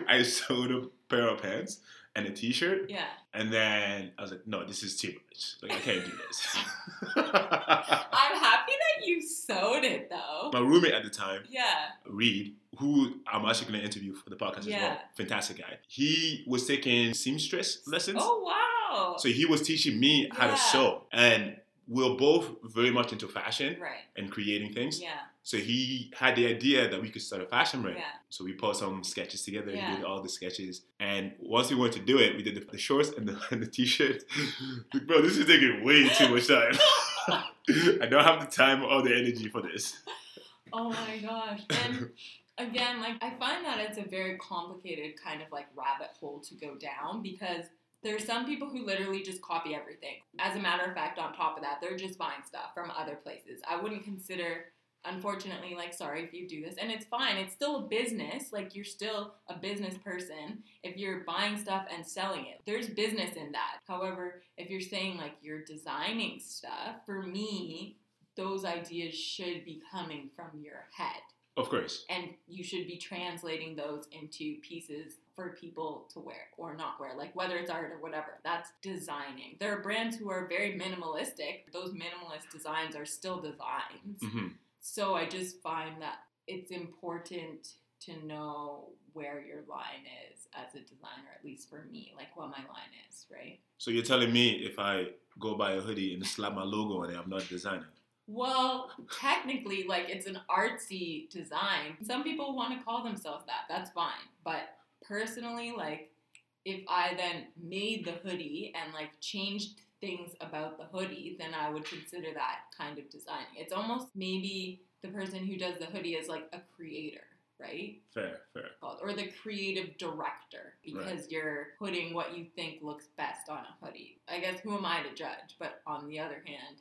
[SPEAKER 1] I sold a pair of pants and a T-shirt,
[SPEAKER 2] Yeah.
[SPEAKER 1] and then I was like, "No, this is too much. Like I can't do this."
[SPEAKER 2] I'm happy that you sewed it though.
[SPEAKER 1] My roommate at the time,
[SPEAKER 2] Yeah.
[SPEAKER 1] Reed, who I'm actually going to interview for the podcast as well, fantastic guy. He was taking seamstress lessons.
[SPEAKER 2] Oh wow.
[SPEAKER 1] So he was teaching me how
[SPEAKER 2] Yeah.
[SPEAKER 1] to sew. And we're both very much into fashion
[SPEAKER 2] Right.
[SPEAKER 1] and creating things.
[SPEAKER 2] Yeah.
[SPEAKER 1] So he had the idea that we could start a fashion brand.
[SPEAKER 2] Yeah.
[SPEAKER 1] So we put some sketches together.
[SPEAKER 2] Yeah.
[SPEAKER 1] He did all the sketches, and once we went to do it, we did the, the shorts and the, and the t-shirt. Like, Bro, this is taking way too much time. I don't have the time or the energy for this.
[SPEAKER 2] Oh my gosh. And again, like I find that it's a very complicated kind of like rabbit hole to go down because there's some people who literally just copy everything. As a matter of fact, on top of that, they're just buying stuff from other places. I wouldn't consider unfortunately like sorry if you do this and it's fine it's still a business like you're still a business person if you're buying stuff and selling it. There's business in that. However if you're saying like you're designing stuff for me those ideas should be coming from your head.
[SPEAKER 1] Of course.
[SPEAKER 2] and you should be translating those into pieces for people to wear or not wear like whether it's art or whatever. That's designing. There are brands who are very minimalistic. Those minimalist designs are still designs
[SPEAKER 1] hmm
[SPEAKER 2] so I just find that it's important to know where your line is as a designer, at least for me, like what my line is, right?
[SPEAKER 1] So you're telling me if I go buy a hoodie and slap my logo on it, I'm not a designer.
[SPEAKER 2] Well, technically, like it's an artsy design. Some people want to call themselves that. That's fine. But personally, like if I then made the hoodie and like changed things about the hoodie, then I would consider that kind of designing. It's almost maybe the person who does the hoodie is like a creator, right?
[SPEAKER 1] Fair, fair.
[SPEAKER 2] or the creative director because you're putting what you think looks best on a hoodie. I guess who am I to judge? But on the other hand,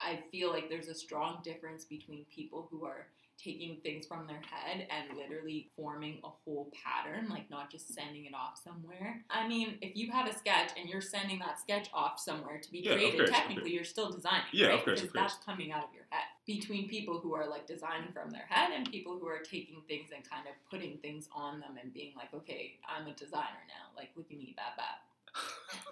[SPEAKER 2] I feel like there's a strong difference between people who are taking things from their head and literally forming a whole pattern, like not just sending it off somewhere. I mean, if you have a sketch and you're sending that sketch off somewhere to be
[SPEAKER 1] Yeah,
[SPEAKER 2] created,
[SPEAKER 1] course,
[SPEAKER 2] technically you're still designing.
[SPEAKER 1] Yeah, of
[SPEAKER 2] right?
[SPEAKER 1] course,
[SPEAKER 2] Because that's coming out of your head. Between people who are like designing from their head and people who are taking things and kind of putting things on them and being like, okay, I'm a designer now. Like, look at me, bad, bad.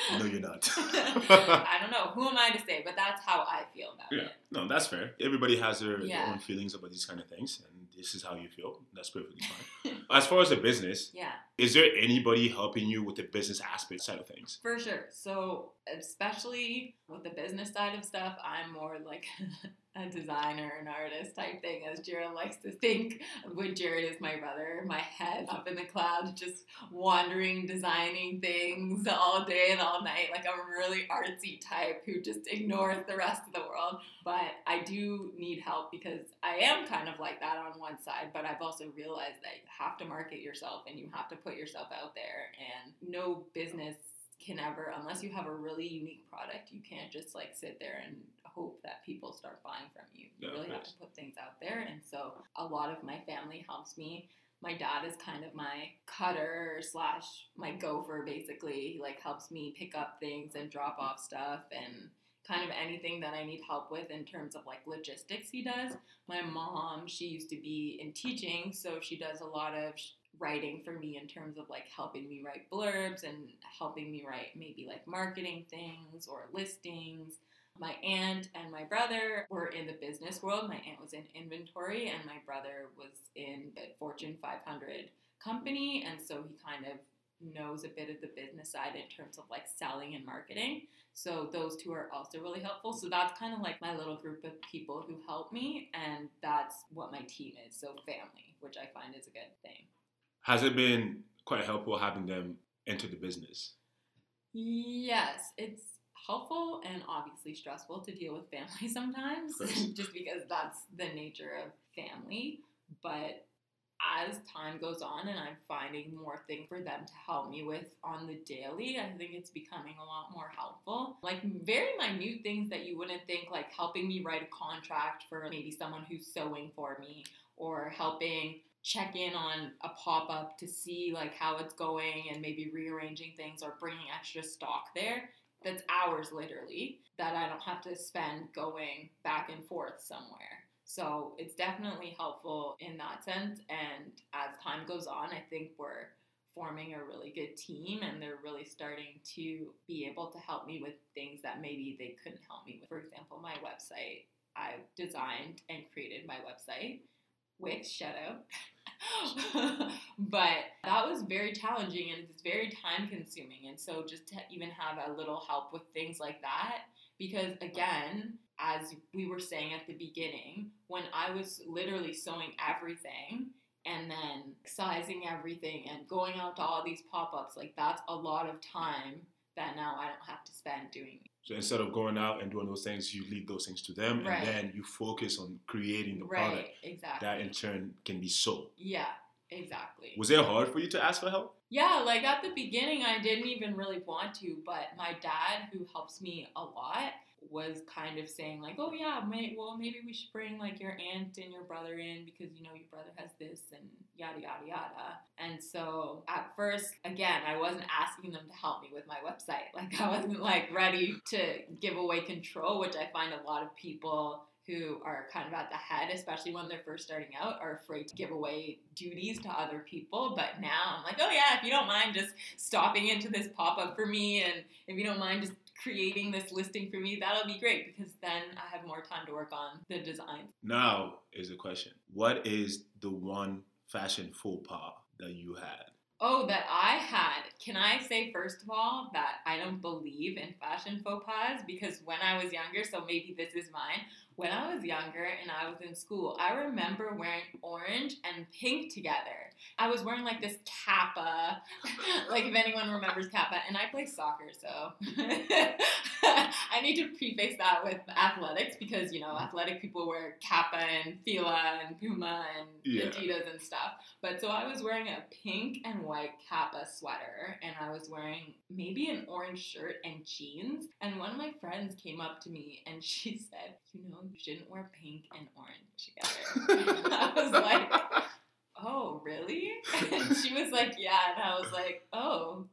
[SPEAKER 1] no, you're not.
[SPEAKER 2] I don't know. Who am I to say? But that's how I feel about
[SPEAKER 1] Yeah,
[SPEAKER 2] it.
[SPEAKER 1] no, that's fair. Everybody has their, their own feelings about these kind of things, and this is how you feel. That's perfectly fine. as far as the business,
[SPEAKER 2] Yeah,
[SPEAKER 1] is there anybody helping you with the business aspect side of things?
[SPEAKER 2] for sure. So, especially with the business side of stuff, I'm more like a designer, an artist type thing, as Jared likes to think. With Jared is my brother, my head up in the clouds, just wandering, designing things all day and all night. Like I'm a really artsy type who just ignores the rest of the world. But I do need help because I am kind of like that on one side, but I've also realized that you have to market yourself and you have to put yourself out there. And no business can ever, unless you have a really unique product, you can't just like sit there and hope that people start buying from you. You
[SPEAKER 1] of
[SPEAKER 2] really have to put things out there. And so a lot of my family helps me. My dad is kind of my cutter slash my gopher basically. He like helps me pick up things and drop off stuff and kind of anything that I need help with in terms of like logistics he does. My mom, she used to be in teaching, so she does a lot of writing for me in terms of like helping me write blurbs and helping me write maybe like marketing things or listings. My aunt and my brother were in the business world. My aunt was in inventory and my brother was in a Fortune 500 company and so he kind of knows a bit of the business side in terms of like selling and marketing. So those two are also really helpful. So that's kind of like my little group of people who help me, and that's what my team is. So family, which I find is a good thing.
[SPEAKER 1] Has it been quite helpful having them enter the business?
[SPEAKER 2] Yes, it's helpful and obviously stressful to deal with family sometimes, just because that's the nature of family. But as time goes on and I'm finding more things for them to help me with on the daily, I think it's becoming a lot more helpful. Like very minute things that you wouldn't think, like helping me write a contract for maybe someone who's sewing for me or helping check in on a pop-up to see like how it's going and maybe rearranging things or bringing extra stock there that's hours literally that I don't have to spend going back and forth somewhere. So it's definitely helpful in that sense. And as time goes on, I think we're forming a really good team and they're really starting to be able to help me with things that maybe they couldn't help me with. For example, my website. I designed and created my website, shout out. but that was very challenging and it's very time consuming. And so just to even have a little help with things like that Because again, as we were saying at the beginning, when I was literally sewing everything and then sizing everything and going out to all these pop ups, like that's a lot of time that now I don't have to spend doing.
[SPEAKER 1] So instead of going out and doing those things, you leave those things to them,
[SPEAKER 2] Right.
[SPEAKER 1] and then you focus on creating the
[SPEAKER 2] Right,
[SPEAKER 1] product
[SPEAKER 2] exactly.
[SPEAKER 1] that in turn can be sold.
[SPEAKER 2] yeah, exactly.
[SPEAKER 1] Was it hard for you to ask for help?
[SPEAKER 2] Yeah, like at the beginning, I didn't even really want to, but my dad, who helps me a lot, was kind of saying like, "Oh yeah, may, well maybe we should bring like your aunt and your brother in because you know your brother has this and yada yada yada." And so at first, again, I wasn't asking them to help me with my website. Like I wasn't like ready to give away control, which I find a lot of people who are kind of at the head, especially when they're first starting out, are afraid to give away duties to other people. But now I'm like, oh yeah, if you don't mind just stopping into this pop up for me, and if you don't mind just creating this listing for me, that'll be great because then I have more time to work on the design.
[SPEAKER 1] Now is the question: What is the one fashion faux pas that you had?
[SPEAKER 2] Oh, that I had. Can I say first of all that I don't believe in fashion faux pas because when I was younger, so maybe this is mine. When I was younger and I was in school, I remember wearing orange and pink together. I was wearing like this kappa, like if anyone remembers kappa, and I play soccer, so I need to preface that with athletics because you know athletic people wear kappa and fila and puma and
[SPEAKER 1] Yeah.
[SPEAKER 2] Adidas and stuff. But so I was wearing a pink and white kappa sweater, and I was wearing maybe an orange shirt and jeans. And one of my friends came up to me and she said, "You know, you shouldn't wear pink and orange together." I was like, "Oh, really?" And she was like, "Yeah," and I was like, "Oh."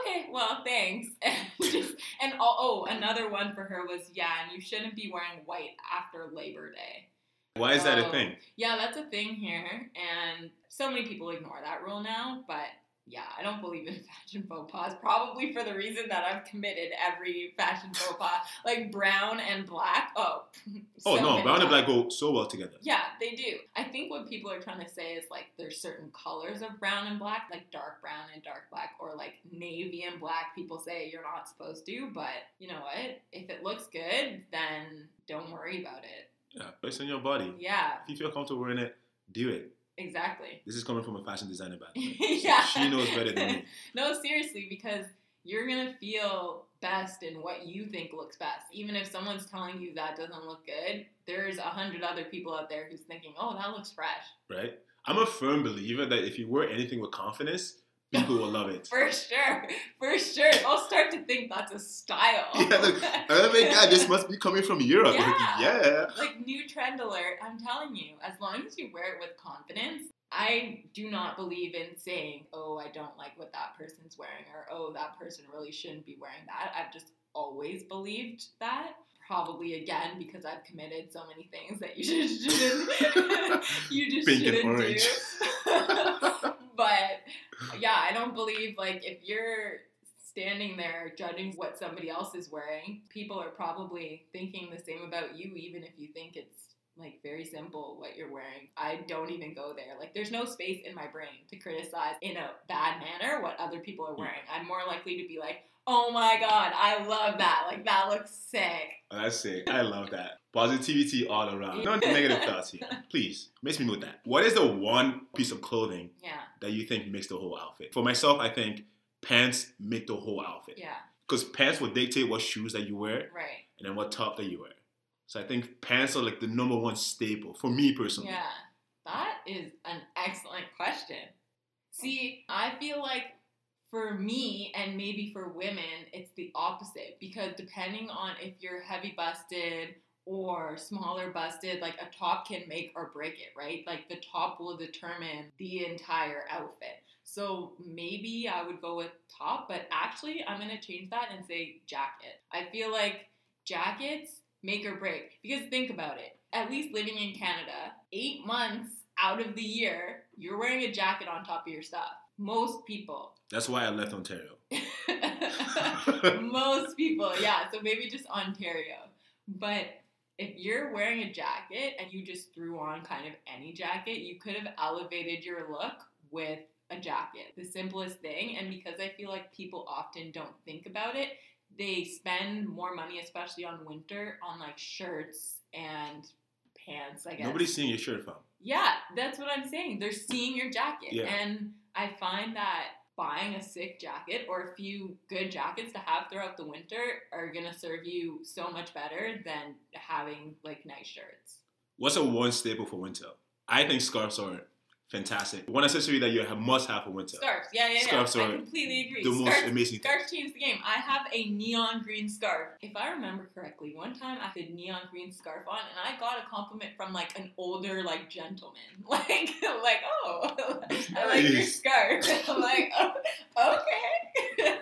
[SPEAKER 2] Okay, well, thanks. And just and oh, oh, another one for her was yeah, and you shouldn't be wearing white after Labor Day.
[SPEAKER 1] Why is that a thing?
[SPEAKER 2] Yeah, that's a thing here, and so many people ignore that rule now. But yeah, I don't believe in fashion faux pas. Probably for the reason that I've committed every fashion faux pas, like brown and black. Oh,
[SPEAKER 1] Oh no,
[SPEAKER 2] many
[SPEAKER 1] brown and black go so well together.
[SPEAKER 2] Yeah, they do. I think what people are trying to say is like there's certain colors of brown and black, like dark brown and dark black, or like navy and black. People say you're not supposed to, but you know what? If it looks good, then don't worry about it.
[SPEAKER 1] Yeah, it's on your body.
[SPEAKER 2] Yeah,
[SPEAKER 1] If you feel comfortable wearing it, do it.
[SPEAKER 2] Exactly.
[SPEAKER 1] This is coming from a fashion designer, by the way.
[SPEAKER 2] yeah.
[SPEAKER 1] She knows better than me.
[SPEAKER 2] no, seriously, because you're gonna feel best in what you think looks best. Even if someone's telling you that doesn't look good, there's a hundred other people out there who's thinking, "Oh, that looks fresh."
[SPEAKER 1] Right? I'm a firm believer that if you wear anything with confidence, people will love it.
[SPEAKER 2] For sure, for sure. I'll start to think that's a style.
[SPEAKER 1] Yeah, look, Oh my god, this must be coming from Europe. Like,
[SPEAKER 2] Yeah.
[SPEAKER 1] yeah.
[SPEAKER 2] like new trend alert. I'm telling you, as long as you wear it with confidence. I do not believe in saying, oh, I don't like what that person's wearing, or oh, that person really shouldn't be wearing that. I've just always believed that. Probably again because I've committed so many things that you just shouldn't, you just
[SPEAKER 1] Pink
[SPEAKER 2] shouldn't do. but yeah, I don't believe like if you're standing there judging what somebody else is wearing, people are probably thinking the same about you, even if you think it's like very simple what you're wearing. I don't even go there. Like there's no space in my brain to criticize in a bad manner what other people are mm. wearing. I'm more likely to be like, oh my god, I love that. Like that looks sick.
[SPEAKER 1] That's sick. I love that. Positivity all around. No negative thoughts here. Please, makes me note that. What is the one piece of clothing
[SPEAKER 2] Yeah,
[SPEAKER 1] that you think makes the whole outfit? For myself, I think pants make the whole outfit.
[SPEAKER 2] yeah,
[SPEAKER 1] Because pants will dictate what shoes that you wear
[SPEAKER 2] right.
[SPEAKER 1] and then what top that you wear. So I think pants are like the number one staple for me personally.
[SPEAKER 2] Yeah, that is an excellent question. See, I feel like for me and maybe for women, it's the opposite because depending on if you're heavy busted or smaller busted, like a top can make or break it, right? Like the top will determine the entire outfit. So maybe I would go with top, but actually I'm gonna change that and say jacket. I feel like jackets make or break because think about it. At least living in Canada, eight months out of the year, you're wearing a jacket on top of your stuff. Most people.
[SPEAKER 1] That's why I left Ontario.
[SPEAKER 2] Most people, yeah. So maybe just Ontario. But if you're wearing a jacket and you just threw on kind of any jacket, you could have elevated your look with a jacket. The simplest thing. And because I feel like people often don't think about it, they spend more money, especially on winter, on like shirts and pants. I guess
[SPEAKER 1] Nobody's seeing your shirt, fam.
[SPEAKER 2] Yeah, that's what I'm saying. They're seeing your jacket.
[SPEAKER 1] Yeah.
[SPEAKER 2] And I find that buying a sick jacket or a few good jackets to have throughout the winter are going to serve you so much better than having like nice shirts.
[SPEAKER 1] What's a one staple for winter? I think scarves are fantastic. One accessory that you have, must have for winter.
[SPEAKER 2] Scarves, yeah, yeah, yeah.
[SPEAKER 1] Scarves
[SPEAKER 2] I
[SPEAKER 1] are
[SPEAKER 2] completely agree.
[SPEAKER 1] The most
[SPEAKER 2] Scarves,
[SPEAKER 1] amazing thing.
[SPEAKER 2] scarves change the game. I have a neon green scarf. If I remember correctly, one time I had a neon green scarf on, and I got a compliment from like an older like gentleman, like like oh, I like your scarf. I'm like oh, okay.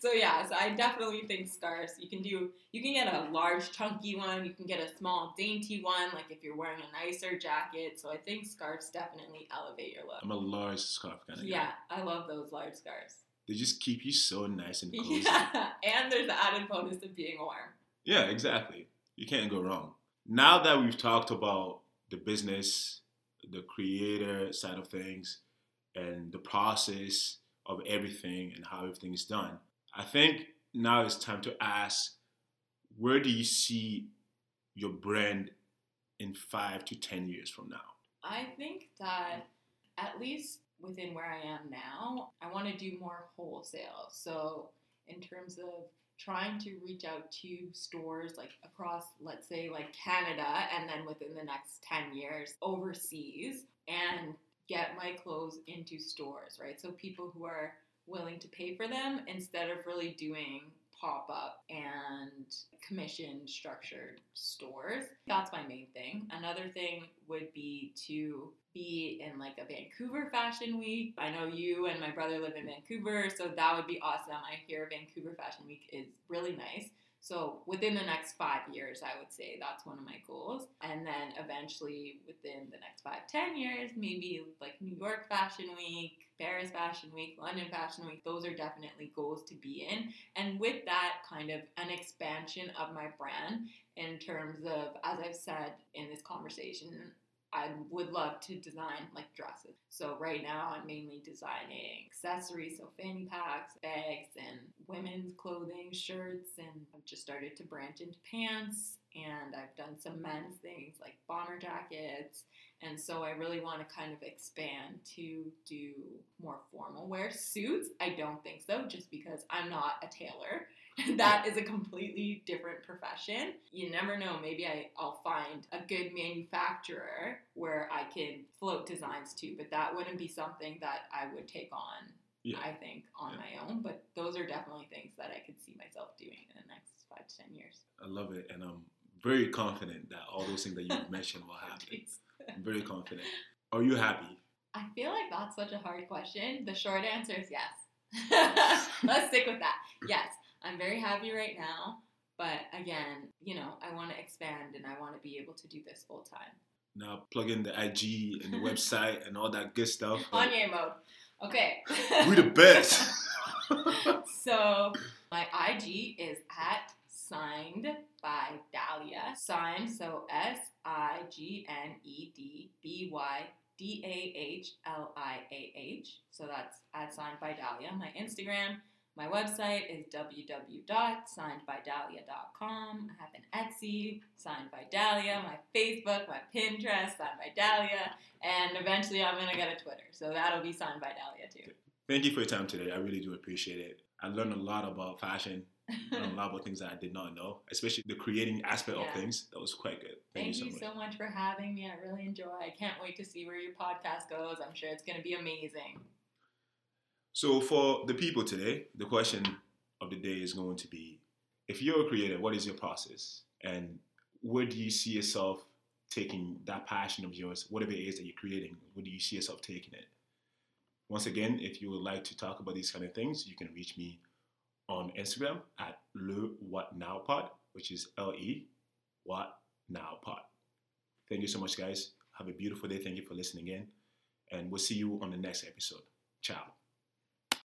[SPEAKER 2] So yeah, so I definitely think scarves. You can do. You can get a large chunky one. You can get a small dainty one. Like if you're wearing a nicer jacket. So I think scarves definitely elevate your look.
[SPEAKER 1] I'm a large scarf kind of guy.
[SPEAKER 2] Yeah, I love those large scarves.
[SPEAKER 1] They just keep you so nice and cozy.
[SPEAKER 2] Yeah, and there's the added bonus of being warm.
[SPEAKER 1] Yeah, exactly. You can't go wrong. Now that we've talked about the business, the creator side of things, and the process of everything and how everything is done, I think now it's time to ask where do you see your brand in five to 10 years from now?
[SPEAKER 2] I think that at least within where I am now, I want to do more wholesale. So in terms of trying to reach out to stores like across let's say like Canada and then within the next 10 years overseas and get my clothes into stores, right? So people who are willing to pay for them instead of really doing pop up and commission structured stores. That's my main thing. Another thing would be to be in like a Vancouver Fashion Week. I know you and my brother live in Vancouver, so that would be awesome. I hear Vancouver Fashion Week is really nice. So within the next five years, I would say that's one of my goals. And then eventually within the next five, ten years, maybe like New York Fashion Week, Paris Fashion Week, London Fashion Week, those are definitely goals to be in. And with that, kind of an expansion of my brand in terms of, as I've said in this conversation, I would love to design like dresses. So right now I'm mainly designing accessories, so fanny packs, bags, and women's clothing, shirts, and I've just started to branch into pants. And I've done some men's things like bomber jackets. And so I really want to kind of expand to do more formal wear suits. I don't think so, just because I'm not a tailor. that is a completely different profession. You never know. Maybe I, I'll find a good manufacturer where I can float designs to, but that wouldn't be something that I would take on,
[SPEAKER 1] Yeah.
[SPEAKER 2] I think, on
[SPEAKER 1] Yeah.
[SPEAKER 2] my own. But those are definitely things that I could see myself doing in the next five to 10 years.
[SPEAKER 1] I love it. And I'm very confident that all those things that you've mentioned will happen. I'm very confident. Are you happy?
[SPEAKER 2] I feel like that's such a hard question. The short answer is yes. Let's stick with that. Yes, I'm very happy right now. But again, you know, I want to expand and I want to be able to do this full time.
[SPEAKER 1] Now plug in the IG and the website and all that good stuff.
[SPEAKER 2] Kanye mode. Okay.
[SPEAKER 1] we the best.
[SPEAKER 2] so my IG is at signed by Dahlia. Signed, so S I G N E D B Y D A H L I A H. So that's at signed by Dahlia. My Instagram, my website is www.signedbydahlia.com. I have an Etsy, signed by Dahlia, my Facebook, my Pinterest, signed by Dahlia, and eventually I'm gonna get a Twitter. So that'll be signed by Dahlia too.
[SPEAKER 1] Thank you for your time today. I really do appreciate it. I learned a lot about fashion, learned a lot about things that I did not know, especially the creating aspect
[SPEAKER 2] Yeah.
[SPEAKER 1] of things. That was quite good. Thank,
[SPEAKER 2] Thank
[SPEAKER 1] you
[SPEAKER 2] you
[SPEAKER 1] much.
[SPEAKER 2] so much for having me. I really enjoy. I can't wait to see where your podcast goes. I'm sure it's going to be amazing.
[SPEAKER 1] So, for the people today, the question of the day is going to be if you're a creator, what is your process? And where do you see yourself taking that passion of yours, whatever it is that you're creating? Where do you see yourself taking it? Once again, if you would like to talk about these kind of things, you can reach me on Instagram at Le What Now Pod, which is L E What Now Pod. Thank you so much, guys. Have a beautiful day. Thank you for listening in. And we'll see you on the next episode. Ciao.